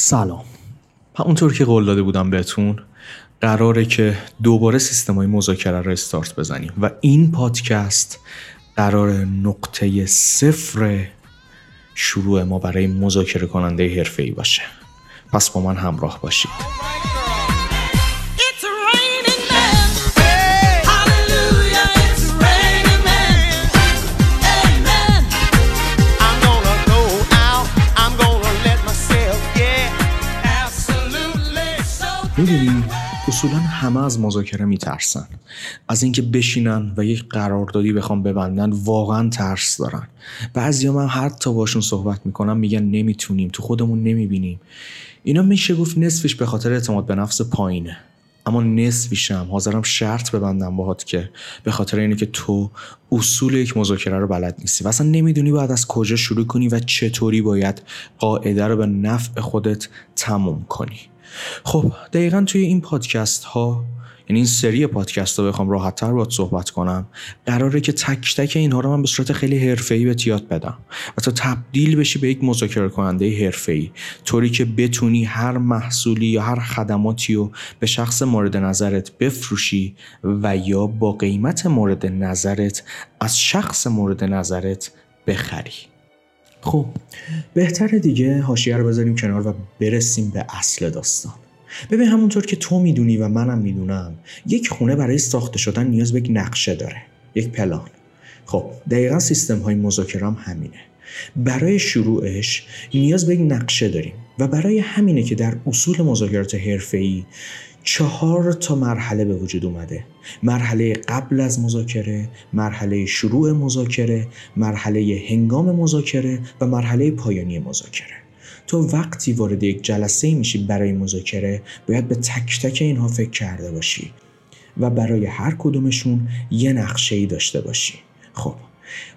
سلام. همونطور که قول داده بودم بهتون قراره که دوباره سیستم های مذاکره رو استارت بزنیم و این پادکست قرار نقطه صفر شروع ما برای مذاکره کننده حرفه ای باشه. پس با من همراه باشید. اصولا همه از مذاکره میترسن. از اینکه بشینن و یک قراردادی بخوام ببندن واقعا ترس دارن. بعضی من حتی باشون صحبت می‌کنم میگن نمی‌تونیم تو خودمون نمی‌بینیم. اینا میشه گفت نصفش به خاطر اعتماد به نفس پایینه. اما نصفیشم حاضرم شرط ببندم باهات که به خاطر اینه که تو اصول یک مذاکره رو بلد نیستی و اصلا نمی‌دونی باید از کجا شروع کنی و چطوری باید قاعده رو به نفع خودت تموم کنی. خب دقیقا توی این پادکست ها یعنی این سری پادکست ها بخوام راحت تر باید صحبت کنم قراره که تک تک اینها رو من به صورت خیلی حرفه‌ای به یاد بدم و تا تبدیل بشی به یک مذاکره کننده حرفه‌ای طوری که بتونی هر محصولی یا هر خدماتی رو به شخص مورد نظرت بفروشی و یا با قیمت مورد نظرت از شخص مورد نظرت بخری. خب بهتر دیگه حاشیه رو بذاریم کنار و برسیم به اصل داستان. ببین همونطور که تو می‌دونی و منم می‌دونم یک خونه برای ساخته شدن نیاز به یک نقشه داره یک پلان. خب دقیقا سیستم های مذاکره هم همینه. برای شروعش نیاز به یک نقشه داریم و برای همینه که در اصول مذاکرات حرفه‌ای چهار تا مرحله به وجود اومده. مرحله قبل از مذاکره مرحله شروع مذاکره مرحله هنگام مذاکره و مرحله پایانی مذاکره. تو وقتی وارد یک جلسه میشی برای مذاکره باید به تک تک اینها فکر کرده باشی و برای هر کدومشون یه نقشه ای داشته باشی. خب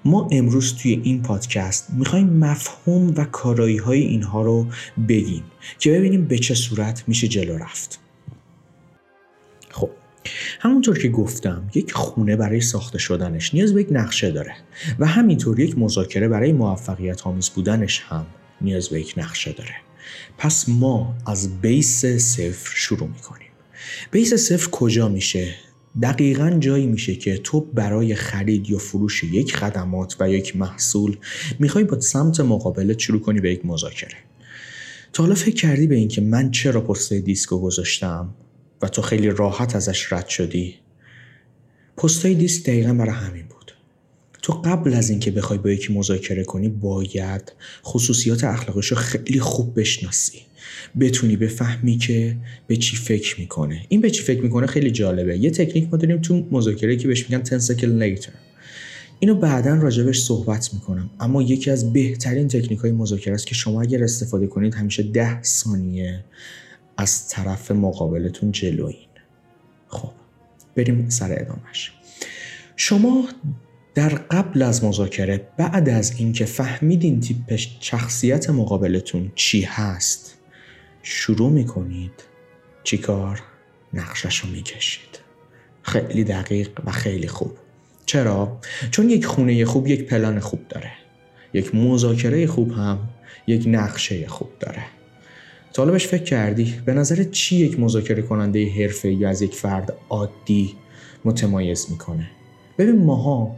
ما امروز توی این پادکست می‌خوایم مفهوم و کارایی های اینها رو بگیم که ببینیم به چه صورت میشه جلو رفت. همونطور که گفتم یک خونه برای ساخته شدنش نیاز به یک نقشه داره و همینطور یک مذاکره برای موفقیت آمیز بودنش هم نیاز به یک نقشه داره. پس ما از بیس صفر شروع می‌کنیم. بیس صفر کجا میشه؟ دقیقا جایی میشه که تو برای خرید یا فروش یک خدمات و یک محصول می‌خوای با سمت مقابلت شروع کنی به یک مذاکره. تا حالا فکر کردی به اینکه من چرا پست دیسکو گذاشتم؟ و تو خیلی راحت ازش رد شدی. پستای دیسک دقیقا برای همین بود. تو قبل از اینکه بخوای با یکی مذاکره کنی باید خصوصیات اخلاقش رو خیلی خوب بشناسی. بتونی بفهمی که به چی فکر می‌کنه. این به چی فکر می‌کنه خیلی جالبه. یه تکنیک ما داریم تو مذاکره که بهش میگن 10 second later اینو بعدا راجبش صحبت می‌کنم. اما یکی از بهترین تکنیک های مذاکره است که شما اگر استفاده کنید همیشه ده ثانیه از طرف مقابلتون جلوین. خب بریم سر ادامش شما در قبل از مذاکره بعد از اینکه فهمیدین تیپ شخصیت مقابلتون چی هست شروع می‌کنید چیکار نقشش رو می‌کشید. خیلی دقیق و خیلی خوب. چرا؟ چون یک خونه خوب یک پلن خوب داره. یک مذاکره خوب هم یک نقشه خوب داره. تا بهش فکر کردی؟ به نظر چی یک مذاکره کننده حرفه یا از یک فرد عادی متمایز می‌کنه؟ ببین ماها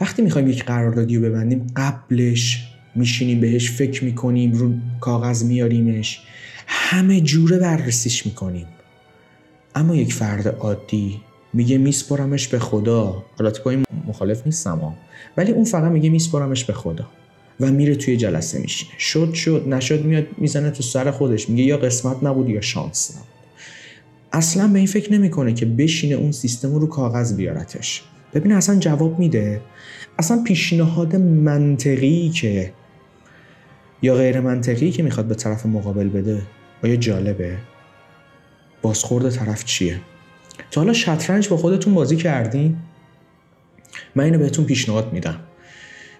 وقتی می‌خوایم یک قراردادی رو ببندیم قبلش میشینیم بهش فکر می‌کنیم رو کاغذ میاریمش همه جوره بررسیش می‌کنیم. اما یک فرد عادی میگه میسپرمش به خدا. حالا با این مخالف نیستم ها. ولی اون فقط میگه میسپرمش به خدا. و میره توی جلسه میشینه. شد شد نشد میاد می‌زنه تو سر خودش. میگه یا قسمت نبود یا شانس نبود. اصلا به این فکر نمی‌کنه که بشینه اون سیستم رو کاغذ بیارتش. ببین اصلا جواب میده. اصلا پیشنهاد منطقی که یا غیر منطقی که می‌خواد به طرف مقابل بده آیا جالبه بازخورد طرف چیه؟ تا حالا شطرنج با خودتون بازی کردین؟ من اینو بهتون پیشنهاد میدم.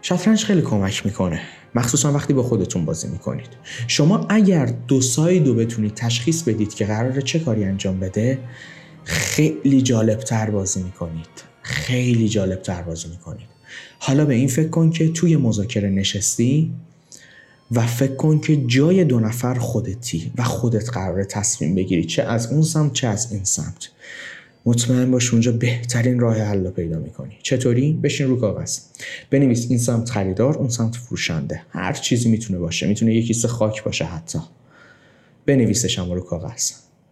شطرنج خیلی کمک می‌کنه. مخصوصا وقتی با خودتون بازی می‌کنید. شما اگر دو سایدو بتونید تشخیص بدید که قراره چه کاری انجام بده خیلی جالبتر بازی می‌کنید. خیلی جالبتر بازی می‌کنید. حالا به این فکر کن که توی مذاکره نشستی و فکر کن که جای دو نفر خودتی و خودت قراره تصمیم بگیری چه از اون سمت چه از این سمت. مطمئن باش اونجا بهترین راه حل رو پیدا می‌کنی. چطوری؟ بشین رو کاغذ. بنویس این سمت خریدار اون سمت فروشنده. هر چیزی می‌تونه باشه. می‌تونه یه کیسه خاک باشه حتی. بنویسش هم رو کاغذ.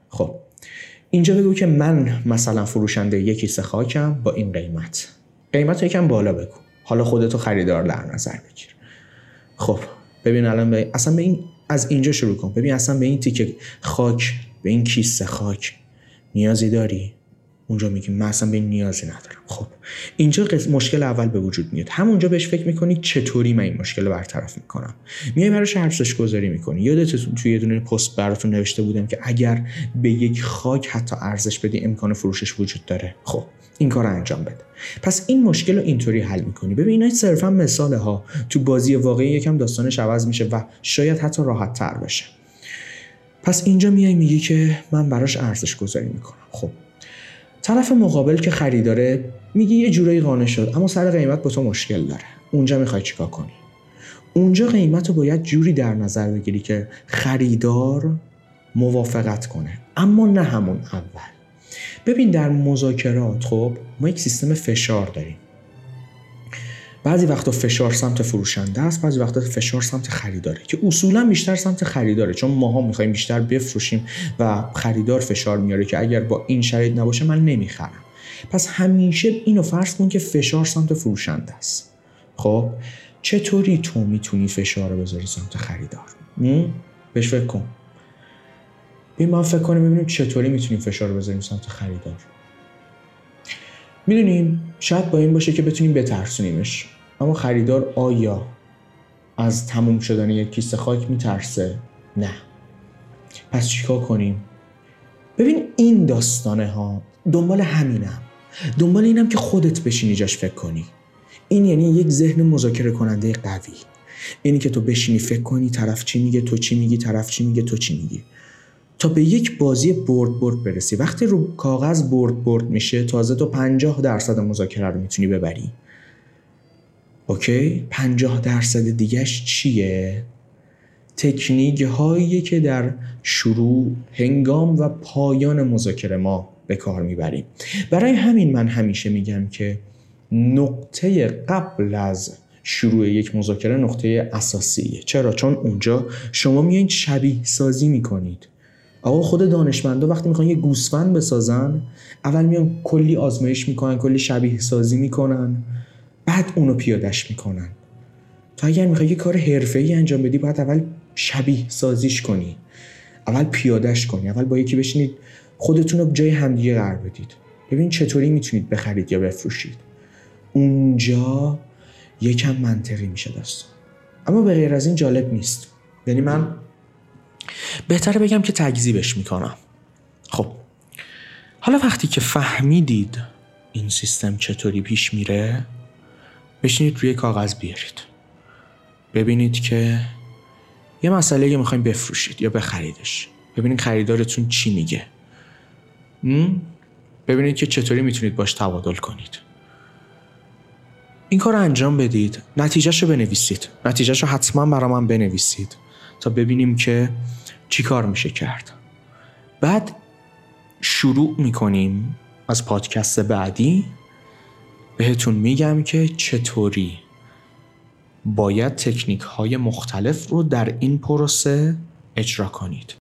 خب اینجا بگو که من مثلا فروشنده یک کیسه خاکم با این قیمت. قیمت یکم بالا بگو. حالا خودتو خریدار در نظر بگیر. خب ببین الان به اصلا به این از اینجا شروع کن. ببین اصلا به این تیکه خاک به این کیسه خاک نیازی داری؟ اونجا میگی من اصلا به نیازی ندارم. خب اینجا قس- مشکل اول به وجود میاد. همونجا بهش فکر می‌کنی چطوری من این مشکل رو برطرف می‌کنم. میای براش ارزش گذاری می‌کنی. یادت توی یه دونه پست براتون نوشته بودم که اگر به یک خاک حتی ارزش بدی امکان فروشش وجود داره. خب این کار رو انجام بده. پس این مشکل رو اینطوری حل می‌کنی. ببین اینا صرفا مثاله ها تو بازی واقعی یکم داستانش عوض میشه و شاید حتی راحت تر بشه. پس اینجا میای میگی که من براش ارزش گذاری می‌کنم. خب طرف مقابل که خریداره میگی یه جورایی قانع شد اما سر قیمت با تو مشکل داره. اونجا می‌خوای چیکار کنی؟ اونجا قیمت رو باید جوری در نظر بگیری که خریدار موافقت کنه اما نه همون اول. ببین در مذاکرات خب ما یک سیستم فشار داریم. بعضی وقتا فشار سمت فروشنده است بعضی وقتا فشار سمت خریداره که اصولا بیشتر سمت خریداره. چون ماها می‌خوایم بیشتر بفروشیم و خریدار فشار میاره که اگر با این شرایط نباشه من نمی‌خرم. پس همیشه اینو فرض کن که فشار سمت فروشنده است. خب چطوری تو می‌تونی فشار رو بذاری سمت خریدار? بهش فکر کن. ببین ما فکر کنیم ببینیم چطوری می‌تونیم فشار رو بذاریم سمت خریدار. می‌دونیم شاید با این باشه که بتونیم بترسونیمش. اما خریدار آیا از تموم شدن یک کیسه خاک میترسه؟ نه. پس چیکار کنیم؟ ببین این داستانه ها دنبال همینم دنبال اینم که خودت بشینی جاش فکر کنی. این یعنی یک ذهن مذاکره کننده قوی. اینی که تو بشینی فکر کنی طرف چی میگه تو چی میگی طرف چی میگه تو چی میگی. تا به یک بازی برد برد برسی. وقتی رو کاغذ برد برد میشه تازه تو 50 درصد مذاکره رو می‌تونی ببری. اوکی؟ 50 درصد دیگهش چیه؟ تکنیک هایی که در شروع هنگام و پایان مذاکره ما به کار می‌بریم. برای همین من همیشه میگم که نقطه قبل از شروع یک مذاکره نقطه اساسیه. چرا؟ چون اونجا شما میایین شبیه سازی می‌کنید. آقا خود دانشمندا وقتی می‌خوان یه گوسفند بسازن اول میان کلی آزمایش می‌کنن کلی شبیه سازی می‌کنن. بعد اونو پیادش می‌کنن. تو اگر می‌خوای یه کار حرفه‌ای انجام بدی باید اول شبیه سازیش کنی. اول پیادش کنی. اول با یکی بشینید خودتون رو جای همدیگه قرار بدید. ببین چطوری می‌تونید بخرید یا بفروشید. اونجا یکم منطقی میشه داستان. اما به غیر از این جالب نیست. یعنی من بهتره بگم که تکذیبش می‌کنم. خب. حالا وقتی که فهمیدید این سیستم چطوری پیش میره بشینید روی کاغذ بیارید. ببینید که یه مسئله که می‌خوایم بفروشید یا بخریدش. ببینید خریدارتون چی میگه؟ ببینید که چطوری می‌تونید باش تبادل کنید. این کار رو انجام بدید. نتیجهش رو بنویسید. نتیجهش رو حتما برا من بنویسید تا ببینیم که چی کار میشه کرد. بعد شروع می‌کنیم از پادکست بعدی. بهتون میگم که چطوری؟ باید تکنیک های مختلف رو در این پروسه اجرا کنید.